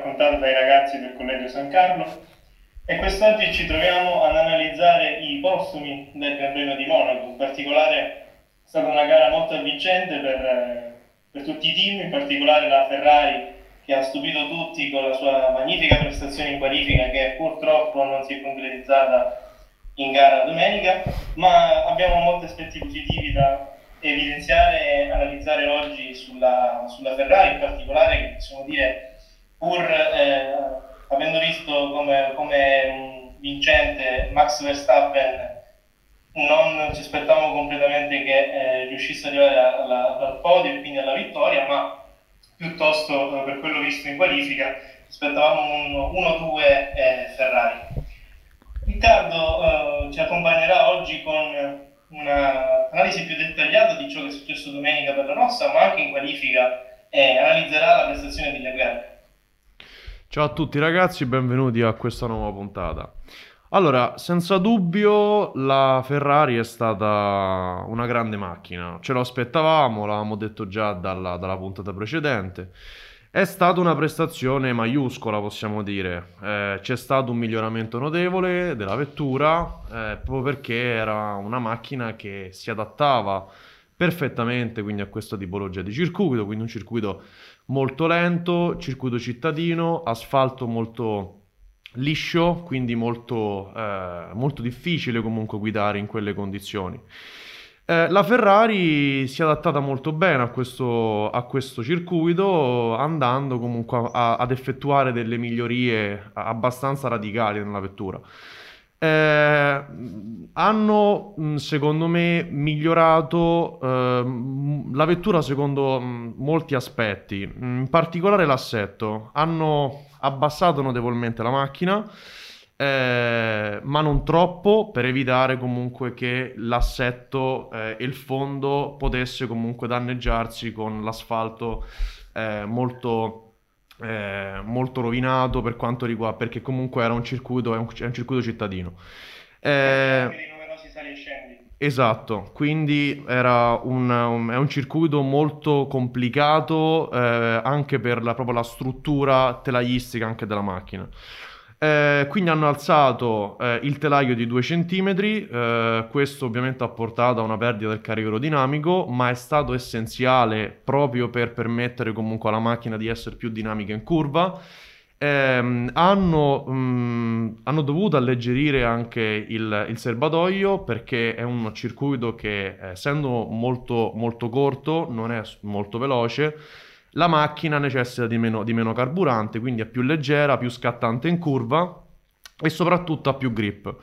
raccontata dai ragazzi del Collegio San Carlo. E quest'oggi ci troviamo ad analizzare i postumi del Premio di Monaco, in particolare è stata una gara molto avvincente per, per tutti i team, in particolare la Ferrari che ha stupito tutti con la sua magnifica prestazione in qualifica che purtroppo non si è concretizzata in gara domenica, ma abbiamo molti aspetti positivi da evidenziare e analizzare oggi sulla, sulla Ferrari, in particolare che possiamo dire, pur eh, avendo visto come, come vincente Max Verstappen, non ci aspettavamo completamente che eh, riuscisse ad arrivare alla, al podio e quindi alla vittoria, ma piuttosto eh, per quello visto in qualifica aspettavamo un 1-2 eh, Ferrari. Riccardo eh, ci accompagnerà oggi con un'analisi più dettagliata di ciò che è successo domenica per la Rossa, ma anche in qualifica e analizzerà la prestazione di Leclerc. Ciao a tutti ragazzi, benvenuti a questa nuova puntata. Allora, senza dubbio la Ferrari è stata una grande macchina, ce lo aspettavamo, l'avevamo detto già dalla, dalla puntata precedente. È stata una prestazione maiuscola, possiamo dire. Eh, c'è stato un miglioramento notevole della vettura, eh, proprio perché era una macchina che si adattava perfettamente quindi a questa tipologia di circuito, quindi un circuito molto lento, circuito cittadino, asfalto molto liscio, quindi molto, eh, molto difficile comunque guidare in quelle condizioni. Eh, la Ferrari si è adattata molto bene a questo, a questo circuito, andando comunque a, ad effettuare delle migliorie abbastanza radicali nella vettura. Eh, hanno secondo me migliorato eh, la vettura secondo molti aspetti, in particolare l'assetto. Hanno abbassato notevolmente la macchina eh, ma non troppo per evitare comunque che l'assetto eh, e il fondo potesse comunque danneggiarsi con l'asfalto eh, molto, eh, molto rovinato per quanto riguarda perché comunque era un circuito, è un, è un circuito cittadino. Eh, esatto, quindi era un, un, è un circuito molto complicato eh, anche per la, proprio la struttura telaistica anche della macchina. Eh, quindi hanno alzato eh, il telaio di 2 cm, eh, questo ovviamente ha portato a una perdita del carico aerodinamico, ma è stato essenziale proprio per permettere comunque alla macchina di essere più dinamica in curva. Ehm, hanno, mh, mm, hanno, dovuto alleggerire anche il, il, serbatoio perché è un circuito che essendo molto, molto corto non è molto veloce la macchina necessita di meno, di meno carburante, quindi è più leggera, più scattante in curva e soprattutto ha più grip.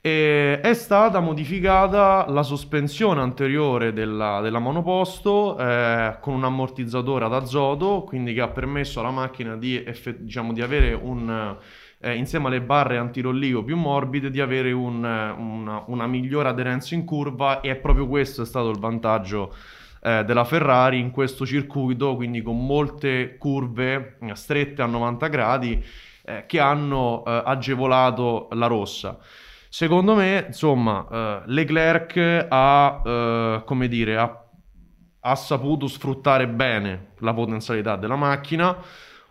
E è stata modificata la sospensione anteriore della, della monoposto eh, con un ammortizzatore ad azoto, quindi che ha permesso alla macchina di, effe- diciamo, di avere un, eh, insieme alle barre antirollio più morbide, di avere un, una, una migliore aderenza in curva e proprio questo è stato il vantaggio eh, della Ferrari in questo circuito, quindi con molte curve eh, strette a 90 gradi eh, che hanno eh, agevolato la rossa. Secondo me, insomma, eh, Leclerc ha, eh, come dire, ha, ha saputo sfruttare bene la potenzialità della macchina,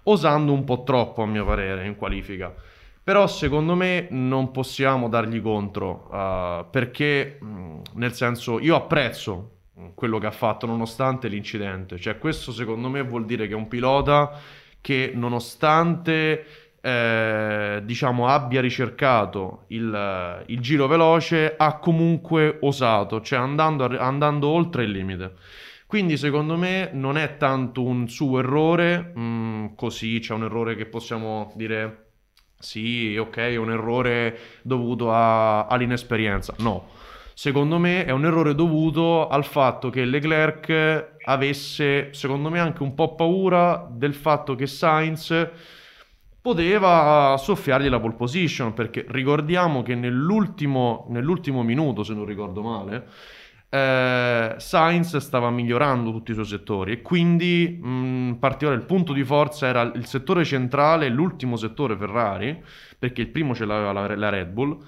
osando un po' troppo, a mio parere, in qualifica. Però secondo me non possiamo dargli contro, uh, perché mh, nel senso io apprezzo quello che ha fatto nonostante l'incidente. Cioè, questo secondo me vuol dire che è un pilota che nonostante eh, diciamo abbia ricercato il, il, giro veloce, ha comunque osato, cioè andando, andando, oltre il limite. Quindi secondo me non è tanto un suo errore, mh, mm, così c'è un errore che possiamo dire sì, ok, è un errore dovuto a, all'inesperienza. No, secondo me è un errore dovuto al fatto che Leclerc avesse, secondo me, anche un po' paura del fatto che Sainz poteva soffiargli la pole position, perché ricordiamo che nell'ultimo, nell'ultimo minuto, se non ricordo male, eh, Sainz stava migliorando tutti i suoi settori e quindi mh, particolare il punto di forza era il settore centrale, l'ultimo settore Ferrari, perché il primo ce l'aveva la, la Red Bull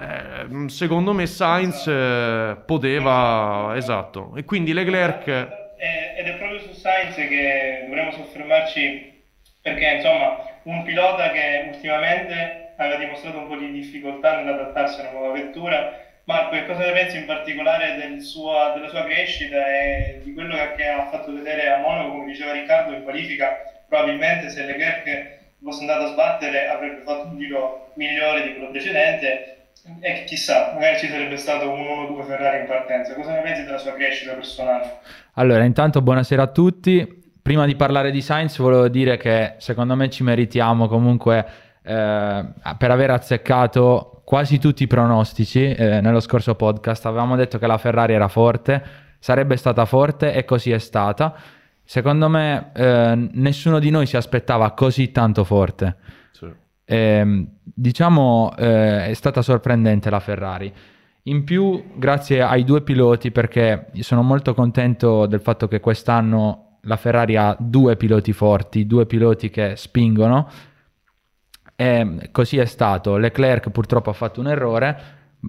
eh, secondo me Sainz eh, poteva, esatto, e quindi Leclerc... ed è proprio su Sainz che dovremmo soffermarci perché insomma un pilota che ultimamente aveva dimostrato un po' di difficoltà nell'adattarsi a una nuova vettura. Marco, che cosa ne pensi in particolare del sua, della sua crescita e di quello che ha fatto vedere a Monaco, come diceva Riccardo, in qualifica? Probabilmente se Leclerc fosse andato a sbattere avrebbe fatto un giro migliore di quello precedente e chissà, magari ci sarebbe stato un 1-2 Ferrari in partenza. Cosa ne pensi della sua crescita personale? Allora, intanto buonasera a tutti. Prima di parlare di Sainz volevo dire che secondo me ci meritiamo comunque eh, per aver azzeccato quasi tutti i pronostici eh, nello scorso podcast. Avevamo detto che la Ferrari era forte, sarebbe stata forte e così è stata. Secondo me eh, nessuno di noi si aspettava così tanto forte. Sì. Eh, diciamo eh, è stata sorprendente la Ferrari. In più, grazie ai due piloti, perché sono molto contento del fatto che quest'anno la Ferrari ha due piloti forti, due piloti che spingono. E così è stato. Leclerc purtroppo ha fatto un errore,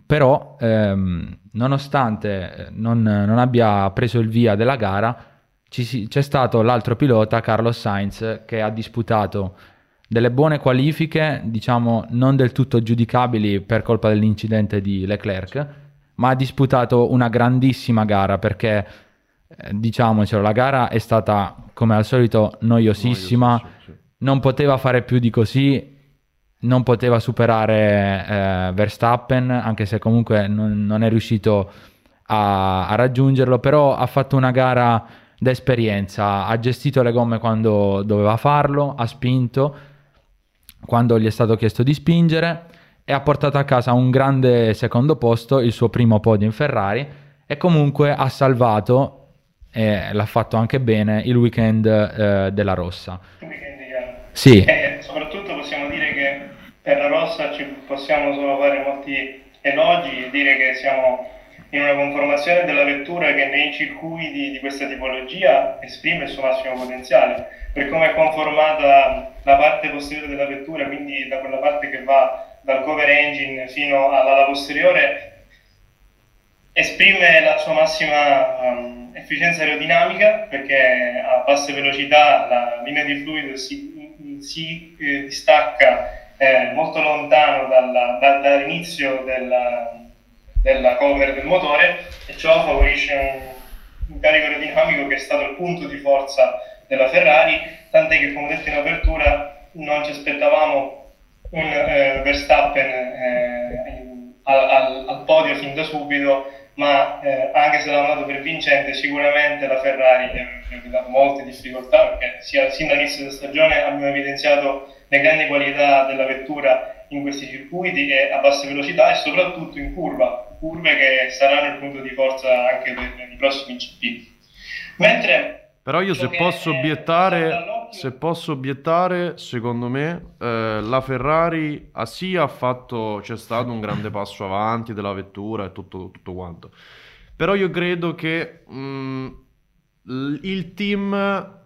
però ehm, nonostante non, non abbia preso il via della gara, ci, c'è stato l'altro pilota, Carlos Sainz, che ha disputato delle buone qualifiche, diciamo non del tutto giudicabili per colpa dell'incidente di Leclerc, ma ha disputato una grandissima gara perché, eh, diciamocelo, la gara è stata come al solito noiosissima, Noioso, sì. non poteva fare più di così, non poteva superare eh, Verstappen, anche se comunque non, non è riuscito a, a raggiungerlo, però ha fatto una gara d'esperienza, ha gestito le gomme quando doveva farlo, ha spinto quando gli è stato chiesto di spingere e ha portato a casa un grande secondo posto, il suo primo podio in Ferrari e comunque ha salvato e l'ha fatto anche bene il weekend eh, della Rossa. Sì. E eh, soprattutto possiamo dire che per la Rossa ci possiamo solo fare molti elogi e dire che siamo in una conformazione della vettura che nei circuiti di questa tipologia esprime il suo massimo potenziale. Per come è conformata la parte posteriore della vettura, quindi da quella parte che va dal cover engine fino all'ala posteriore, esprime la sua massima um, efficienza aerodinamica perché a basse velocità la linea di fluido si, si eh, distacca eh, molto lontano dall'inizio della, della cover del motore e ciò favorisce un, un carico aerodinamico che è stato il punto di forza della Ferrari, tant'è che come detto in apertura non ci aspettavamo un eh, Verstappen eh, al, al, al, podio fin da subito, ma eh, anche se l'ha dato per vincente, sicuramente la Ferrari gli ha dato molte difficoltà perché sia, sin dall'inizio della stagione abbiamo evidenziato le grandi qualità della vettura in questi circuiti e a basse velocità e soprattutto in curva, curve che saranno il punto di forza anche per i prossimi GP. Mentre però io se posso obiettare, se posso obiettare, secondo me eh, la Ferrari ha sì ha fatto, c'è stato un grande passo avanti della vettura e tutto, tutto quanto. Però io credo che mh, mm, il team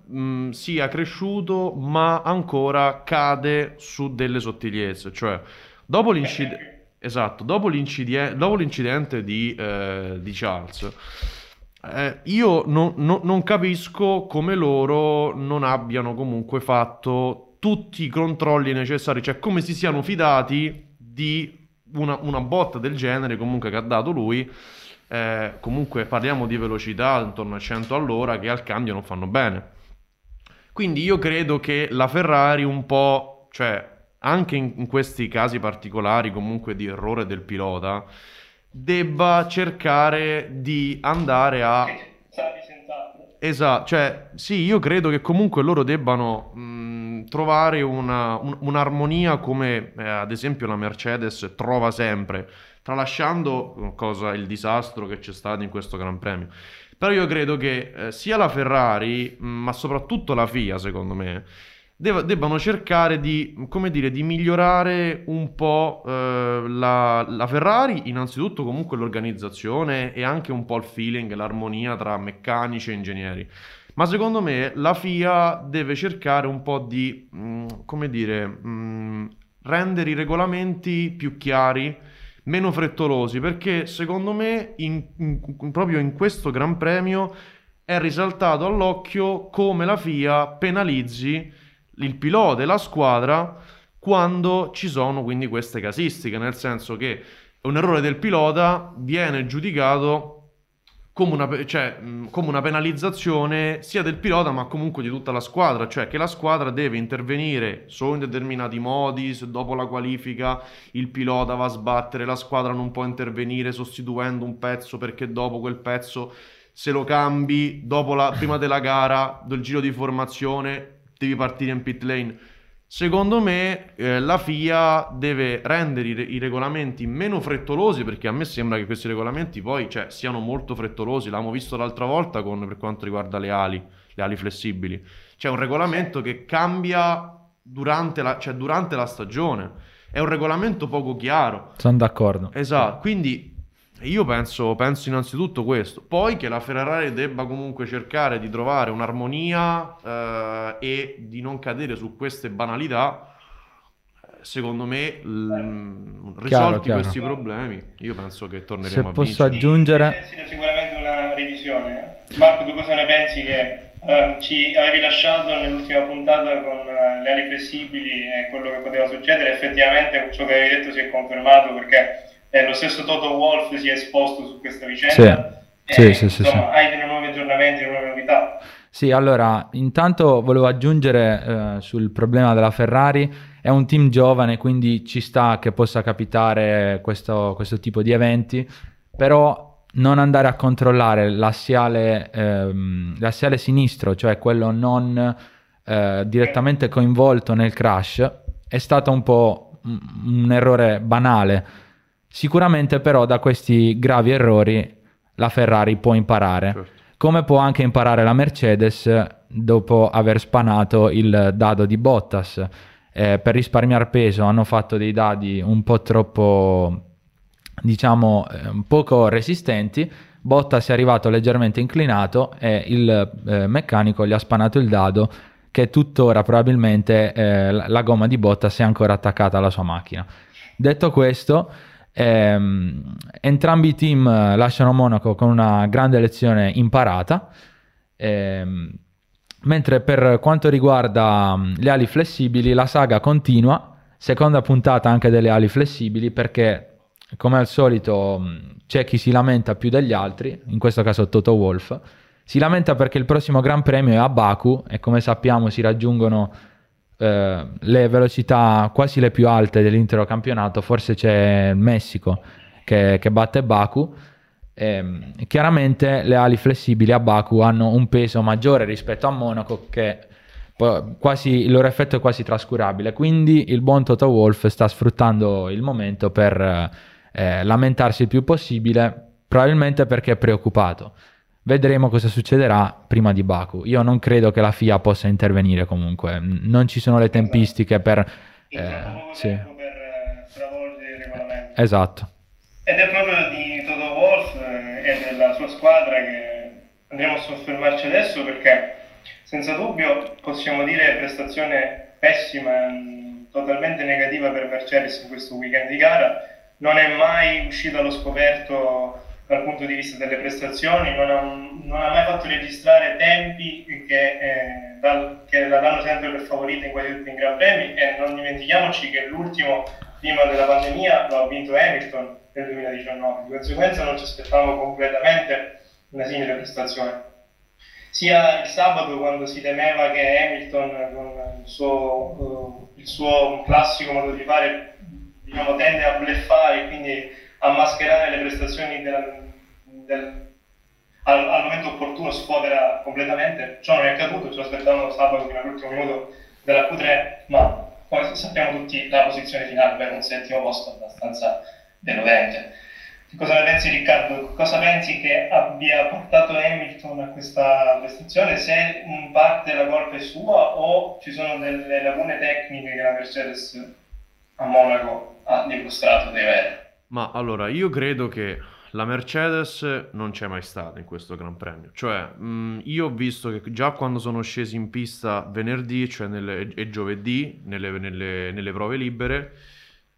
mh, mm, sia cresciuto ma ancora cade su delle sottigliezze. Cioè, dopo l'incidente... Esatto, dopo, l'incidente, dopo l'incidente di, eh, di Charles, eh, io no, no, non capisco come loro non abbiano comunque fatto tutti i controlli necessari, cioè come si siano fidati di una, una botta del genere comunque che ha dato lui. Eh, comunque parliamo di velocità intorno a 100 all'ora che al cambio non fanno bene. Quindi io credo che la Ferrari un po', cioè anche in, in questi casi particolari comunque di errore del pilota, debba cercare di andare a... Esatto, cioè sì, io credo che comunque loro debbano mh, trovare una, un, un'armonia come eh, ad esempio la Mercedes trova sempre, tralasciando cosa, il disastro che c'è stato in questo Gran Premio. Però io credo che eh, sia la Ferrari, ma soprattutto la FIA, secondo me, debbano cercare di, come dire, di migliorare un po' eh, la, la, Ferrari, innanzitutto comunque l'organizzazione e anche un po' il feeling, l'armonia tra meccanici e ingegneri. Ma secondo me la FIA deve cercare un po' di, mh, mm, come dire, mh, mm, rendere i regolamenti più chiari, meno frettolosi, perché secondo me in, in, proprio in questo Gran Premio è risaltato all'occhio come la FIA penalizzi il pilota e la squadra quando ci sono quindi queste casistiche, nel senso che un errore del pilota viene giudicato come una, cioè, come una, penalizzazione sia del pilota ma comunque di tutta la squadra, cioè che la squadra deve intervenire solo in determinati modi, se dopo la qualifica il pilota va a sbattere, la squadra non può intervenire sostituendo un pezzo perché dopo quel pezzo se lo cambi dopo la, prima della gara, del giro di formazione, devi partire in pit lane. Secondo me eh, la FIA deve rendere i, i, regolamenti meno frettolosi perché a me sembra che questi regolamenti poi cioè, siano molto frettolosi. L'abbiamo visto l'altra volta con, per quanto riguarda le ali, le ali flessibili. C'è un regolamento che cambia durante la, cioè, durante la stagione. È un regolamento poco chiaro. Sono d'accordo. Esatto, quindi io penso, penso innanzitutto questo, poi che la Ferrari debba comunque cercare di trovare un'armonia eh, e di non cadere su queste banalità, secondo me l- risolti chiaro, questi problemi, io penso che torneremo Se a posso vincere. aggiungere... Sì, sicuramente una revisione. Marco, tu cosa ne pensi che uh, ci avevi lasciato nell'ultima puntata con uh, le ali flessibili e quello che poteva succedere? Effettivamente ciò che avevi detto si è confermato perché eh, lo stesso Toto Wolf si è esposto su questa vicenda. Sì, e, sì, sì, insomma, sì, Hai dei nuovi aggiornamenti, delle nuove novità? Sì, allora, intanto volevo aggiungere eh, sul problema della Ferrari, è un team giovane, quindi ci sta che possa capitare questo, questo tipo di eventi, però non andare a controllare l'assiale, ehm, l'assiale sinistro, cioè quello non eh, direttamente coinvolto nel crash, è stato un po' un, un errore banale Sicuramente però da questi gravi errori la Ferrari può imparare, certo. come può anche imparare la Mercedes dopo aver spanato il dado di Bottas. Eh, per risparmiare peso hanno fatto dei dadi un po' troppo, diciamo, eh, poco resistenti. Bottas è arrivato leggermente inclinato e il eh, meccanico gli ha spanato il dado che tuttora probabilmente eh, la gomma di Bottas è ancora attaccata alla sua macchina. Detto questo, eh, entrambi i team lasciano Monaco con una grande lezione imparata. Eh, mentre per quanto riguarda mm, le ali flessibili, la saga continua. Seconda puntata anche delle ali flessibili perché, come al solito, mm, c'è chi si lamenta più degli altri, in questo caso Toto Wolf. Si lamenta perché il prossimo Gran Premio è a Baku e come sappiamo si raggiungono eh, le velocità quasi le più alte dell'intero campionato, forse c'è il Messico che, che batte Baku. Eh, chiaramente le ali flessibili a Baku hanno un peso maggiore rispetto a Monaco che quasi, il loro effetto è quasi trascurabile quindi il buon Toto Wolf sta sfruttando il momento per eh, lamentarsi il più possibile probabilmente perché è preoccupato Vedremo cosa succederà prima di Baku. Io non credo che la FIA possa intervenire comunque, non ci sono le tempistiche per... Eh, sì. per stravolgere il regolamento. Esatto. Ed è proprio di Toto Wolf eh, e della sua squadra che andremo a soffermarci adesso perché senza dubbio possiamo dire prestazione pessima, totalmente negativa per Mercedes in questo weekend di gara. Non è mai uscito allo scoperto dal punto di vista delle prestazioni, non ha, non ha mai fatto registrare tempi che, eh, dal, che la danno sempre per favorita in quasi tutti i Gran Premi e non dimentichiamoci che l'ultimo prima della pandemia lo ha vinto Hamilton nel 2019, di conseguenza non ci aspettavamo completamente una simile prestazione. Sia il sabato quando si temeva che Hamilton con il suo, uh, il suo classico modo di fare diciamo, tende a bleffare, quindi a mascherare le prestazioni del, del, al, al, momento opportuno sfodera completamente. Ciò non è accaduto, lo aspettavamo sabato fino all'ultimo minuto della Q3, ma come sappiamo tutti la posizione finale per un settimo posto abbastanza deludente. Cosa ne pensi Riccardo? Cosa pensi che abbia portato Hamilton a questa prestazione? Se in parte la colpa è sua o ci sono delle lacune tecniche che la Mercedes a Monaco ha dimostrato di avere? Ma allora, io credo che la Mercedes non c'è mai stata in questo Gran Premio. Cioè, mh, io ho visto che già quando sono scesi in pista venerdì, cioè nelle, e giovedì, nelle, nelle, nelle prove libere,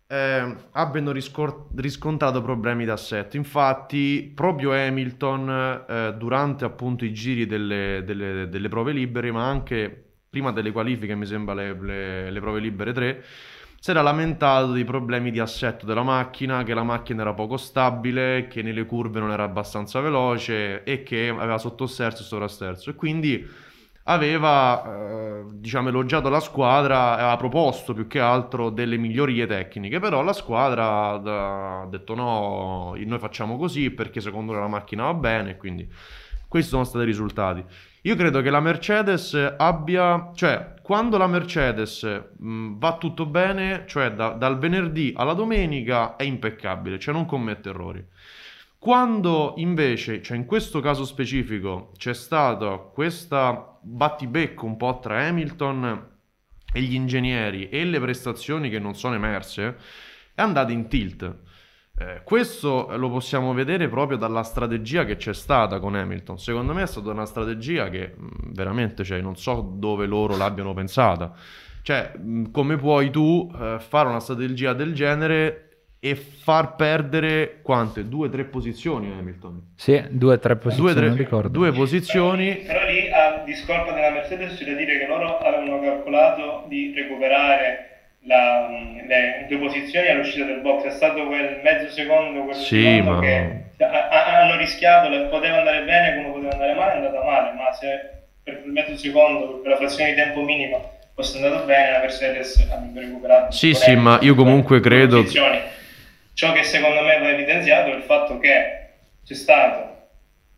eh, abbiano riscor- riscontrato problemi d'assetto. Infatti, proprio Hamilton, eh, durante appunto i giri delle, delle, delle, prove libere, ma anche prima delle qualifiche, mi sembra le, le, le prove libere 3, si era lamentato dei problemi di assetto della macchina, che la macchina era poco stabile, che nelle curve non era abbastanza veloce e che aveva sottosterzo e sovrasterzo. E quindi aveva eh, diciamo elogiato la squadra aveva proposto più che altro delle migliorie tecniche però la squadra ha detto no noi facciamo così perché secondo noi la macchina va bene quindi questi sono stati i risultati io credo che la Mercedes abbia cioè quando la Mercedes mh, va tutto bene cioè da, dal venerdì alla domenica è impeccabile cioè non commette errori quando invece, cioè in questo caso specifico, c'è stato questo battibecco un po' tra Hamilton e gli ingegneri e le prestazioni che non sono emerse, è andato in tilt. Eh, questo lo possiamo vedere proprio dalla strategia che c'è stata con Hamilton. Secondo me è stata una strategia che mh, veramente, cioè, non so dove loro l'abbiano pensata. Cioè, mh, come puoi tu eh, fare una strategia del genere e far perdere quante? Due o tre posizioni Hamilton. Sì, due o tre posizioni, due, tre, ricordo. Due posizioni. Però, però lì, a discolpa della Mercedes, c'è da dire che loro avevano calcolato di recuperare la, le due posizioni all'uscita del box. È stato quel mezzo secondo, quel sì, secondo ma... che a, a, hanno rischiato, poteva andare bene come poteva andare male, è andata male, ma se per quel mezzo secondo, per la frazione di tempo minima, fosse andato bene, la Mercedes avrebbe recuperato. Sì, sì, ma io comunque credo... Posizioni Ciò che secondo me va evidenziato è il fatto che c'è stata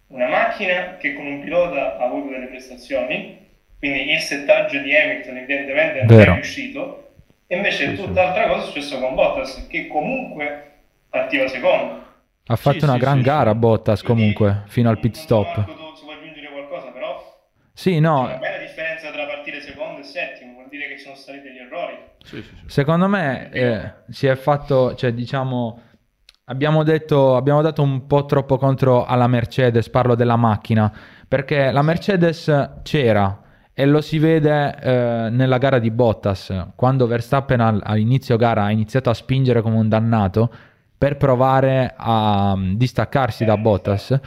una macchina che con un pilota ha avuto delle prestazioni, quindi il settaggio di Hamilton evidentemente non Vero. è riuscito, e invece sì, tutt'altra sì. cosa è successo con Bottas, che comunque partiva secondo. Ha fatto sì, una gran gara Bottas comunque, quindi, fino al pit stop. Marco, tu, vuoi aggiungere qualcosa, però... Sì, no. C'è una bella differenza tra partire secondo e settimo, vuol dire che ci sono stati degli errori. Sì, sì, sì. Secondo me eh, si è fatto, cioè diciamo, abbiamo, detto, abbiamo dato un po' troppo contro alla Mercedes, parlo della macchina, perché la Mercedes c'era e lo si vede eh, nella gara di Bottas, quando Verstappen al, all'inizio gara ha iniziato a spingere come un dannato per provare a um, distaccarsi da Bottas,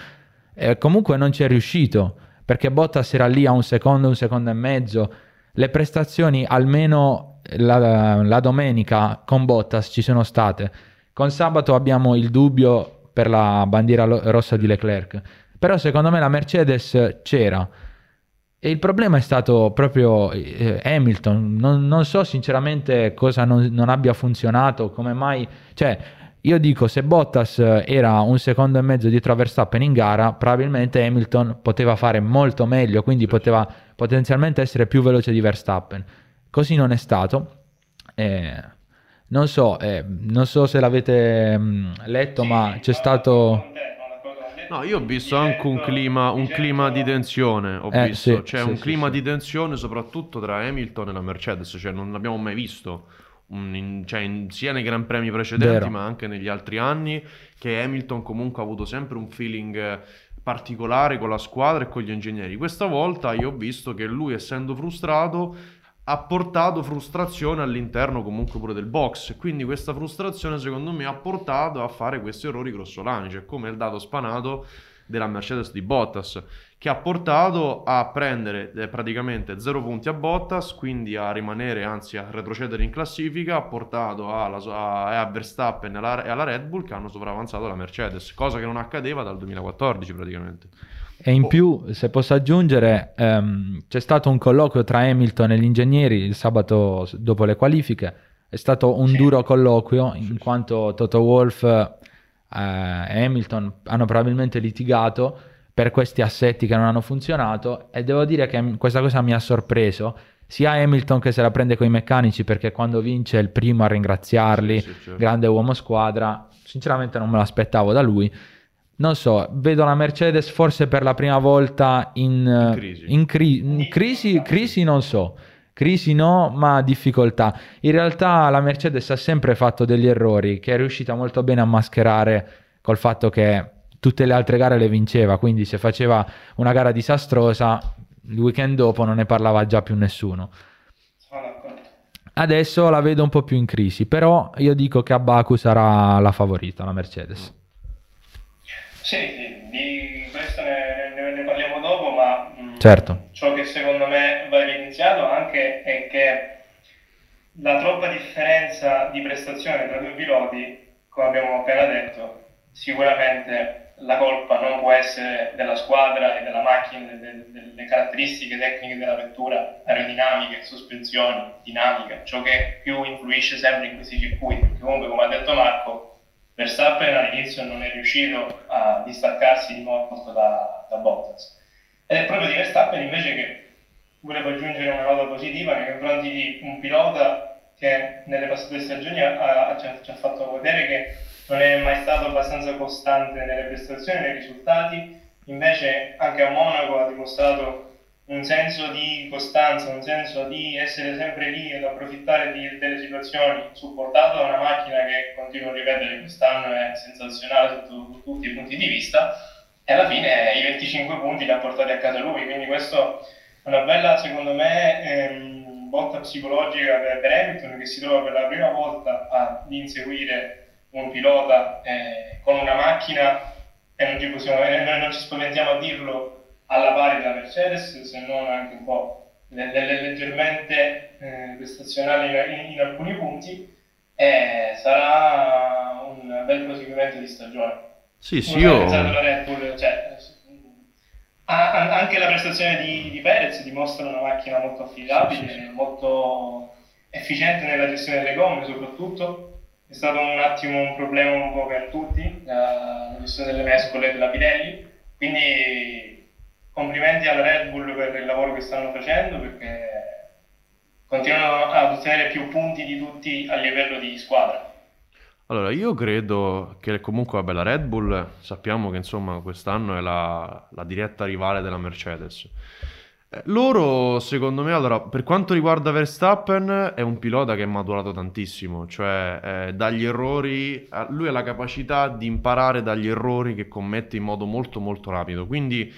e comunque non ci è riuscito, perché Bottas era lì a un secondo, un secondo e mezzo, le prestazioni almeno la, la domenica con Bottas ci sono state. Con sabato abbiamo il dubbio per la bandiera rossa di Leclerc. Però secondo me la Mercedes c'era. E il problema è stato proprio eh, Hamilton. Non, non, so sinceramente cosa non, non, abbia funzionato, come mai... Cioè, io dico, se Bottas era un secondo e mezzo dietro a Verstappen in gara, probabilmente Hamilton poteva fare molto meglio, quindi poteva potenzialmente essere più veloce di Verstappen. Così non è stato. Eh, non, so, eh, non so se l'avete mh, mm, letto, ma c'è stato... No, io ho visto anche un clima, un clima di tensione, ho eh, visto, sì, cioè sì, un sì, clima di tensione soprattutto tra Hamilton e la Mercedes, cioè non l'abbiamo mai visto, un, in, cioè in, sia nei Gran Premi precedenti Vero. ma anche negli altri anni, che Hamilton comunque ha avuto sempre un feeling particolare con la squadra e con gli ingegneri. Questa volta io ho visto che lui essendo frustrato ha portato frustrazione all'interno comunque pure del box. Quindi questa frustrazione secondo me ha portato a fare questi errori grossolani, cioè come il dato spanato della Mercedes di Bottas, che ha portato a prendere eh, praticamente 0 punti a Bottas, quindi a rimanere, anzi a retrocedere in classifica, ha portato alla, a, a Verstappen e alla, alla Red Bull che hanno sopravanzato la Mercedes, cosa che non accadeva dal 2014 praticamente. E in più, se posso aggiungere, ehm, c'è stato un colloquio tra Hamilton e gli ingegneri il sabato dopo le qualifiche. È stato un duro colloquio in quanto Toto Wolff eh, e Hamilton hanno probabilmente litigato per questi assetti che non hanno funzionato. E devo dire che questa cosa mi ha sorpreso sia Hamilton che se la prende con i meccanici perché quando vince è il primo a ringraziarli, sì, sì, certo. grande uomo squadra, sinceramente non me l'aspettavo da lui non so, vedo la Mercedes forse per la prima volta in, in, crisi. In, cri- in crisi, crisi non so, crisi no, ma difficoltà. In realtà la Mercedes ha sempre fatto degli errori che è riuscita molto bene a mascherare col fatto che tutte le altre gare le vinceva, quindi se faceva una gara disastrosa, il weekend dopo non ne parlava già più nessuno. Adesso la vedo un po' più in crisi, però io dico che a Baku sarà la favorita, la Mercedes. Sì, sì, di questo ne, ne- ne parliamo dopo, ma mm, Certo. ciò che secondo me va evidenziato anche è che la troppa differenza di prestazione tra due piloti, come abbiamo appena detto, sicuramente la colpa non può essere della squadra e della macchina, de- de- delle caratteristiche tecniche della vettura, aerodinamiche, sospensioni, dinamica, ciò che più influisce sempre in questi circuiti, perché comunque come ha detto Marco, Verstappen all'inizio non è riuscito a distaccarsi di molto da, da Bottas. Ed è proprio di Verstappen invece che volevo aggiungere una nota positiva nei confronti di un pilota che nelle passate stagioni ha- ha- ci, ha, ci ha fatto vedere che non è mai stato abbastanza costante nelle prestazioni, nei risultati, invece anche a Monaco ha dimostrato un senso di costanza, un senso di essere sempre lì ed approfittare di- delle situazioni, supportato da una macchina che, continuo a ripetere, quest'anno è sensazionale sotto tutti i punti di vista, e alla fine i 25 punti li ha portati a casa lui, quindi questo è una bella, secondo me, ehm, botta psicologica per, per Hamilton che si trova per la prima volta ad inseguire un pilota eh, con una macchina e non ci, possiamo, noi non ci spaventiamo a dirlo alla pari della Mercedes, se non anche un po' le- le- le- leggermente eh, prestazionale in, in alcuni punti, e sarà un bel proseguimento di stagione. Sì, sì, io... Bull, cioè, a- a- anche la prestazione di, di Perez dimostra una macchina molto affidabile, Sì, sì, sì. molto efficiente nella gestione delle gomme soprattutto. È stato un attimo un problema un po' per tutti, la, la gestione delle mescole della Pirelli, quindi complimenti alla Red Bull per il lavoro che stanno facendo perché continuano ad ottenere più punti di tutti a livello di squadra. Allora, io credo che comunque, vabbè, la Red Bull sappiamo che insomma quest'anno è la, la diretta rivale della Mercedes. Eh, Loro, secondo me, allora, per quanto riguarda Verstappen, è un pilota che è maturato tantissimo, cioè eh, dagli errori, eh, lui ha la capacità di imparare dagli errori che commette in modo molto molto rapido, quindi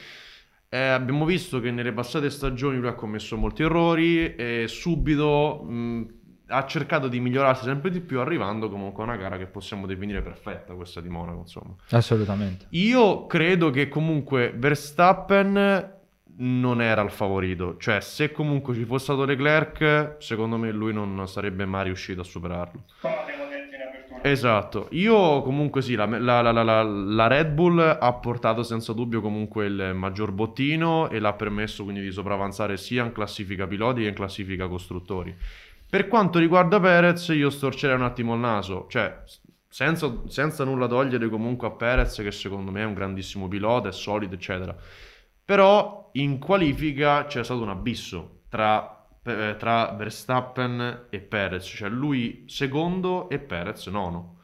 eh, abbiamo visto che nelle passate stagioni lui ha commesso molti errori e subito mh, ha cercato di migliorarsi sempre di più, arrivando comunque a una gara che possiamo definire perfetta, questa di Monaco, insomma. Assolutamente. Io credo che comunque Verstappen non era il favorito, cioè se comunque ci fosse stato Leclerc, secondo me lui non sarebbe mai riuscito a superarlo. Come abbiamo detto in apertura. Esatto, io comunque sì, la, la- la- la- Red Bull ha portato senza dubbio comunque il maggior bottino e l'ha permesso quindi di sopravanzare sia in classifica piloti che in classifica costruttori. Per quanto riguarda Perez, io storcerei un attimo il naso, cioè senza, senza nulla togliere comunque a Perez che secondo me è un grandissimo pilota, è solido eccetera. Però in qualifica c'è stato un abisso tra, eh, tra Verstappen e Perez, cioè lui secondo e Perez nono.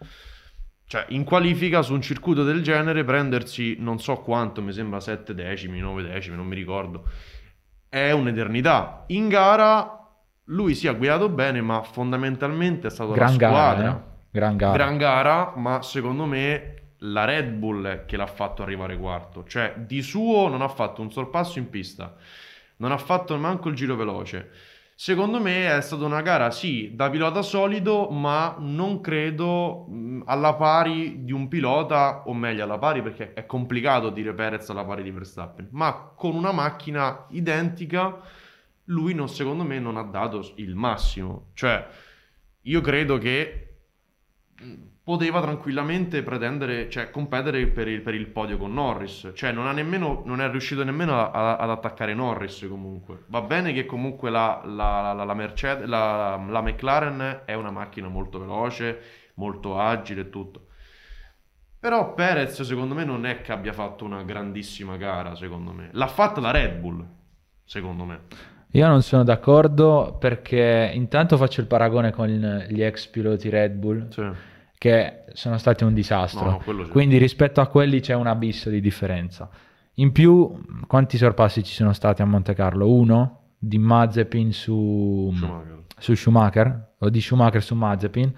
Cioè in qualifica su un circuito del genere prendersi non so quanto, mi sembra 7 decimi, 9 decimi, non mi ricordo, è un'eternità. In gara lui si è guidato bene, ma fondamentalmente è stato la Gran squadra. gara, eh? Gran gara. Gran gara, ma secondo me la Red Bull che l'ha fatto arrivare quarto. Cioè, di suo non ha fatto un sorpasso in pista, non ha fatto manco il giro veloce. Secondo me è stata una gara, sì, da pilota solido, ma non credo mh, alla pari di un pilota, o meglio, alla pari perché è complicato dire Perez alla pari di Verstappen, ma con una macchina identica, lui non, secondo me non ha dato il massimo. Cioè, io credo che mh, poteva tranquillamente pretendere, cioè competere per il, per il podio con Norris. Cioè, non ha nemmeno, non è riuscito nemmeno a- a- ad attaccare Norris comunque. Va bene che comunque la, la, la, la Mercedes, la, la McLaren è una macchina molto veloce, molto agile e tutto. Però Perez secondo me non è che abbia fatto una grandissima gara, secondo me. L'ha fatta la Red Bull, secondo me. Io non sono d'accordo perché intanto faccio il paragone con gli ex piloti Red Bull Sì. Che sono stati un disastro. No, no. Quindi rispetto a quelli c'è un abisso di differenza. In più, quanti sorpassi ci sono stati a Monte Carlo? Uno di Mazepin su Schumacher. su Schumacher o di Schumacher su Mazepin.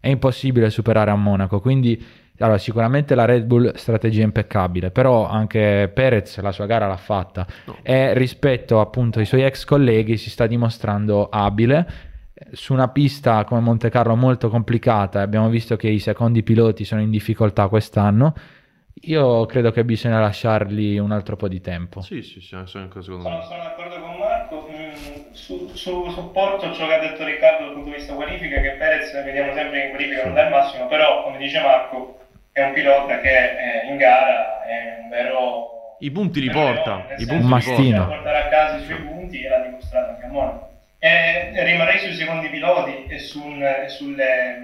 È impossibile superare a Monaco. Quindi, allora, sicuramente la Red Bull strategia impeccabile, però anche Perez la sua gara l'ha fatta No. e rispetto appunto ai suoi ex colleghi si sta dimostrando abile su una pista come Monte Carlo molto complicata, abbiamo visto che i secondi piloti sono in difficoltà quest'anno, io credo che bisogna lasciargli un altro po' di tempo. Sì, sì, sì, anche secondo Sono, me. sono d'accordo con Marco. Mm, su, su supporto ciò che ha detto Riccardo dal punto di vista qualifica, che Perez vediamo sempre che in qualifica non dà il massimo, però come dice Marco è un pilota che eh, in gara è un vero... I punti li vero porta, i punti Un li mastino. porta. portare a casa i suoi punti e l'ha dimostrato anche a Monaco. E rimarrei sui secondi piloti e, sul- sulle-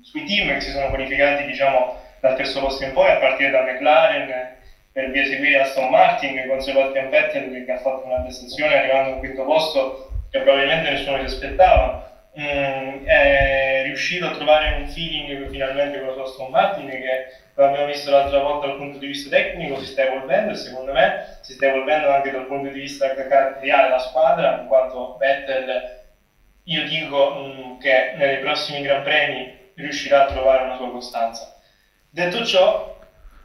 sui team che si sono qualificati diciamo, dal terzo posto in poi, a partire da McLaren, per via seguire Aston Martin con Sebastian Vettel che ha fatto una prestazione arrivando al quinto posto che probabilmente nessuno si aspettava. Mm, è riuscito a trovare un feeling finalmente con la sua Aston Martin che come abbiamo visto l'altra volta dal punto di vista tecnico si sta evolvendo e secondo me si sta evolvendo anche dal punto di vista caratteriale la squadra in quanto Vettel io dico mm, che nei prossimi Gran Premi riuscirà a trovare una sua costanza. Detto ciò,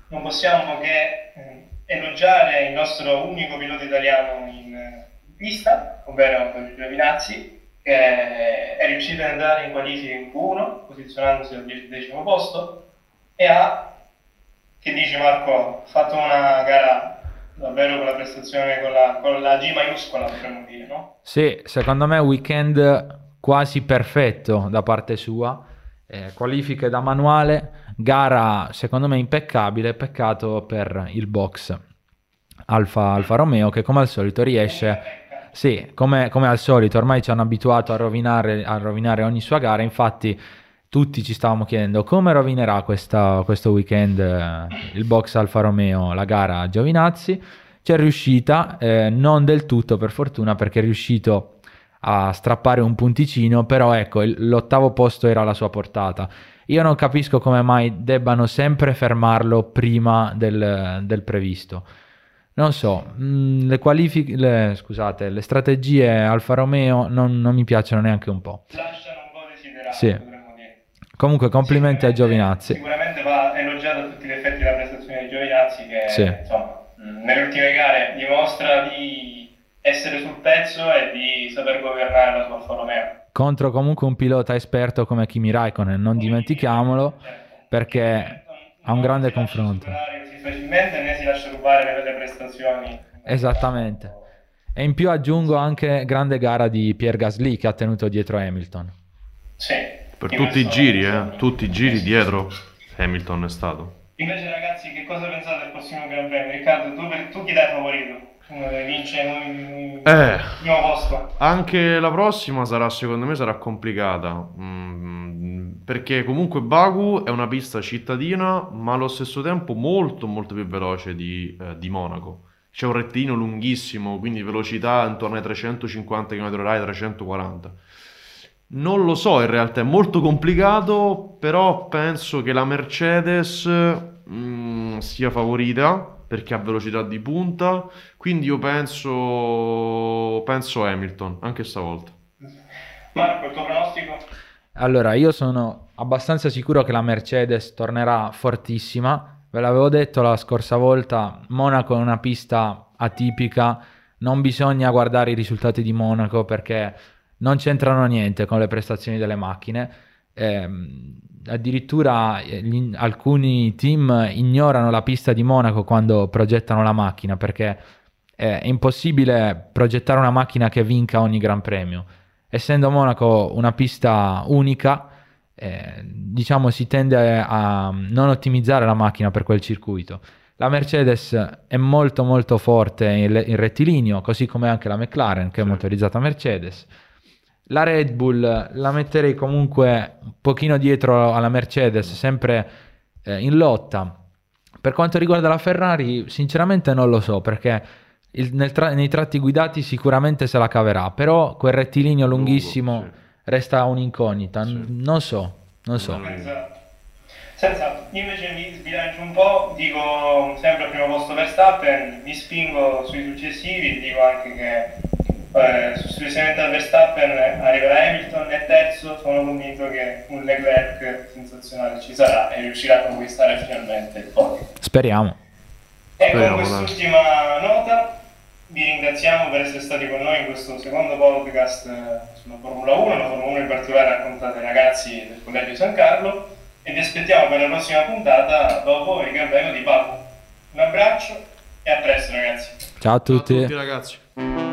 non possiamo che eh, elogiare il nostro unico pilota italiano in eh, pista, ovvero Giovinazzi, che è riuscito ad andare in qualifica in Q1, posizionandosi al decimo posto, e ha, che dice Marco, fatto una gara davvero con la prestazione, con la, con la G maiuscola potremmo dire, no? Sì, secondo me weekend quasi perfetto da parte sua. Eh, qualifiche da manuale, gara secondo me impeccabile, peccato per il box Alfa, Alfa Romeo che come al solito riesce, sì, come, come al solito ormai ci hanno abituato a rovinare, a rovinare ogni sua gara, infatti tutti ci stavamo chiedendo come rovinerà questa- questo weekend eh, il box Alfa Romeo la gara a Giovinazzi, c'è riuscita, eh, non del tutto per fortuna perché è riuscito a strappare un punticino, però ecco, il- l'ottavo posto era alla sua portata. Io non capisco come mai debbano sempre fermarlo prima del, del previsto. Non so, mh, le qualifiche, le- scusate, le strategie Alfa Romeo non, non mi piacciono neanche un po'. lasciano un po' desiderato, Sì. Comunque complimenti a Giovinazzi. Sicuramente va elogiato a tutti gli effetti la prestazione di Giovinazzi che Sì. insomma, mh, nelle ultime gare dimostra di essere sul pezzo e di saper governare la sua Alfa Romeo. Contro comunque un pilota esperto come Kimi Raikkonen, non dimentichiamolo, perché ha un grande confronto. così facilmente né si lascia rubare le belle prestazioni. Esattamente. E in più aggiungo anche grande gara di Pierre Gasly che ha tenuto dietro Hamilton. Sì. Per tutti i giri, eh, tutti i giri dietro Hamilton è stato. Invece ragazzi, che cosa pensate del prossimo Gran Premio? Riccardo, tu, tu chi dai favorito? Vince il Eh. primo posto? Anche la prossima sarà, secondo me, sarà complicata. Mm, perché comunque Baku è una pista cittadina, ma allo stesso tempo molto, molto più veloce di, eh, di Monaco. C'è un rettilineo lunghissimo, quindi velocità intorno ai 350 km/h, 340. Non lo so, in realtà è molto complicato, però penso che la Mercedes mm, sia favorita perché ha velocità di punta, quindi io penso, penso Hamilton, anche stavolta. Marco, il tuo pronostico? Allora, io sono abbastanza sicuro che la Mercedes tornerà fortissima. Ve l'avevo detto la scorsa volta, Monaco è una pista atipica, non bisogna guardare i risultati di Monaco perché non c'entrano niente con le prestazioni delle macchine. Ehm, addirittura eh, gli- alcuni team ignorano la pista di Monaco quando progettano la macchina perché eh, è impossibile progettare una macchina che vinca ogni Gran Premio essendo Monaco una pista unica, eh, diciamo si tende a non ottimizzare la macchina per quel circuito. La Mercedes è molto molto forte in, in rettilineo, così come anche la McLaren che è Sì. motorizzata Mercedes. La Red Bull la metterei comunque un pochino dietro alla Mercedes, sempre eh, in lotta. Per quanto riguarda la Ferrari, sinceramente non lo so perché il- nel tra- nei tratti guidati sicuramente se la caverà, però quel rettilineo Lungo, lunghissimo sì. resta un'incognita. Sì. N- Non so, non so. Senz'altro, io invece mi sbilancio un po', dico sempre al primo posto Verstappen, mi spingo sui successivi, dico anche che eh, successivamente a Verstappen arriverà Hamilton e terzo sono convinto che un Leclerc sensazionale ci sarà e riuscirà a conquistare finalmente il podio. Speriamo. E con Speriamo, quest'ultima nota vi ringraziamo per essere stati con noi in questo secondo podcast eh, sulla Formula 1, la Formula 1 in particolare raccontata ai ragazzi del Collegio San Carlo e vi aspettiamo per la prossima puntata dopo il Gran Premio di Baku. Un abbraccio e a presto ragazzi. Ciao a tutti. Ciao a tutti ragazzi.